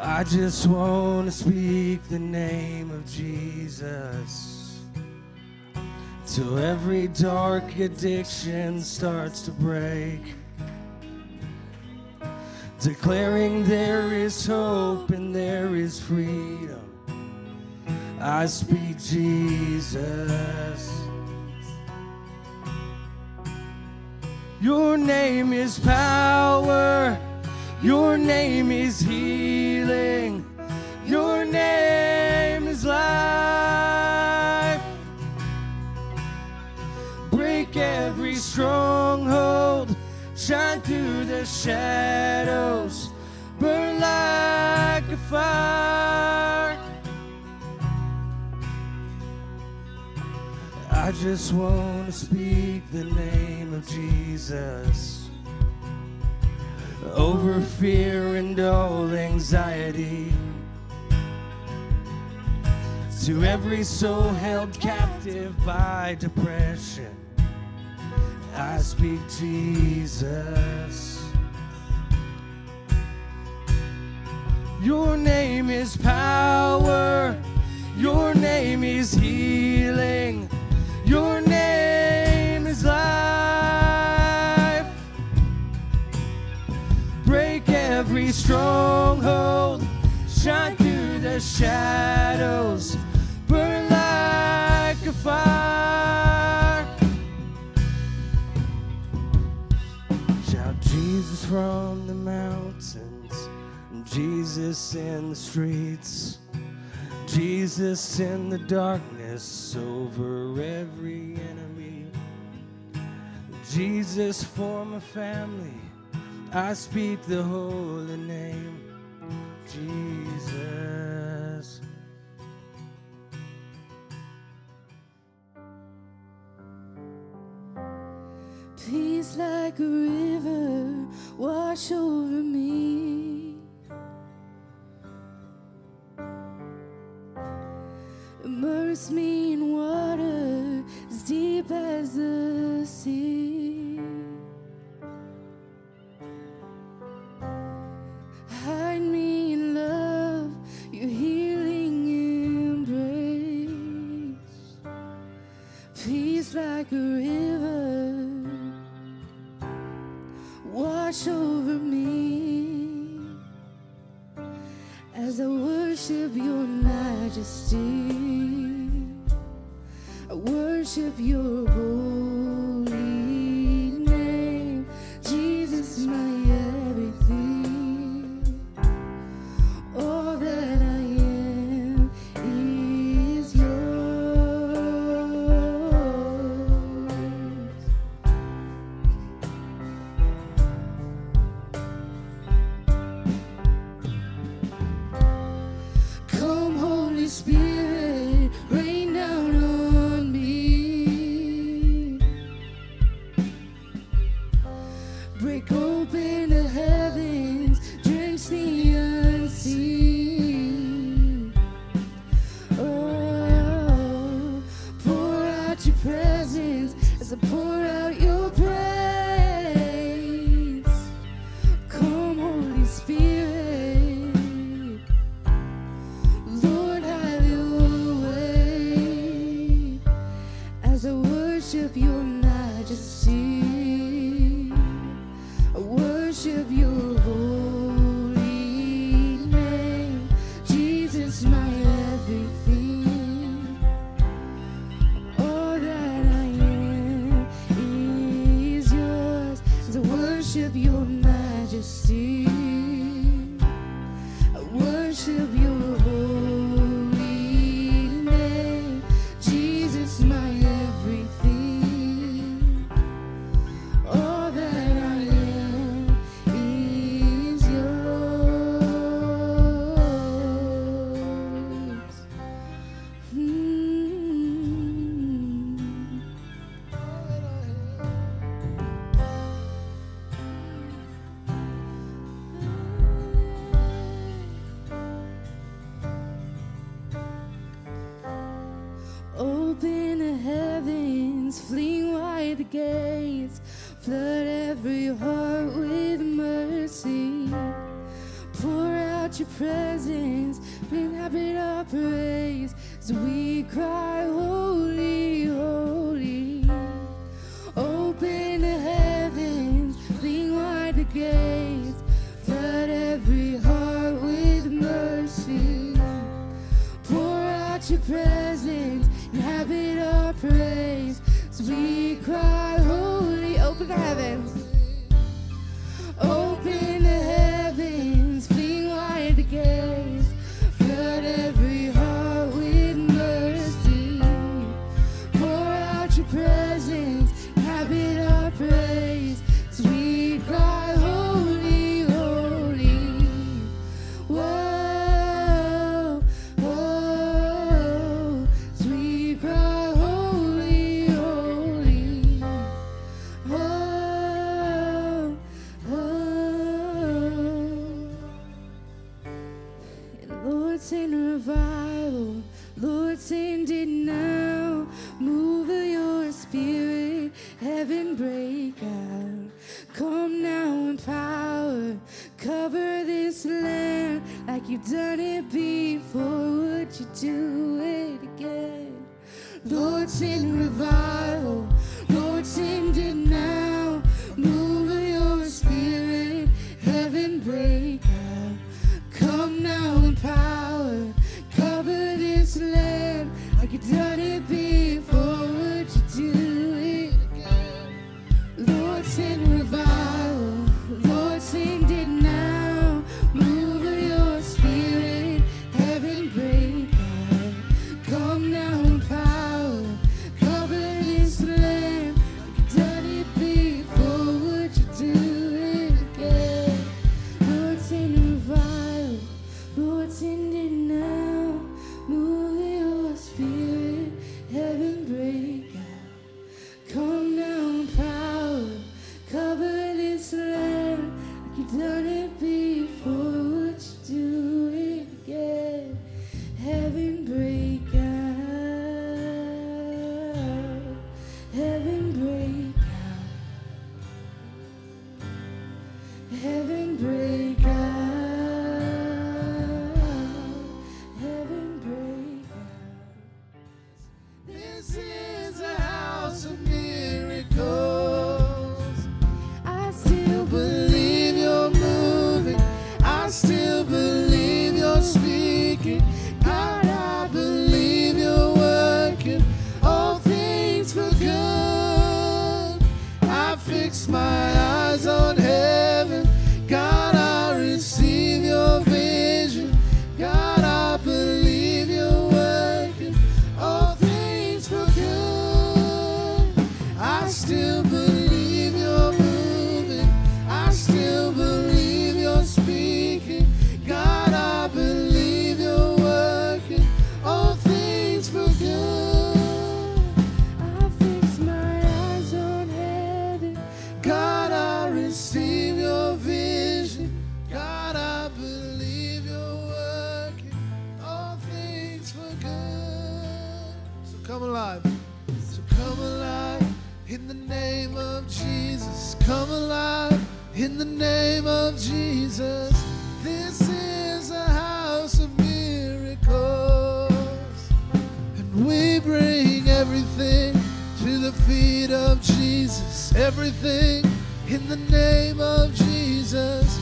I just want to speak the name of Jesus till every dark addiction starts to break. Declaring there is hope and there is freedom. I speak Jesus. Your name is power. Your name is healing. Your name is life. Break every stronghold. Shine through the shadows. Burn like a fire. I just want to speak the name of Jesus over fear and all anxiety. To every soul held captive by depression, I speak Jesus. Your name is power, your name is every stronghold, shine through the shadows, burn like a fire. Shout Jesus from the mountains, Jesus in the streets, Jesus in the darkness over every enemy. Jesus for my family, I speak the holy name, Jesus. Peace like a river wash over me. A river wash over me as I worship your majesty. I worship your holy to pour out your the heavens, fling wide the gates, flood every heart with mercy. Pour out your presence, inhabit our praise as we cry, Holy, Holy. Open the heavens, fling wide the gates. it now. Move your spirit, heaven break out. Come now in power, cover this land like you've done it before. Would you do it again? Lord, send revival. smile eyes on come alive. So come alive in the name of Jesus. Come alive in the name of Jesus. This is a house of miracles. And we bring everything to the feet of Jesus. Everything in the name of Jesus.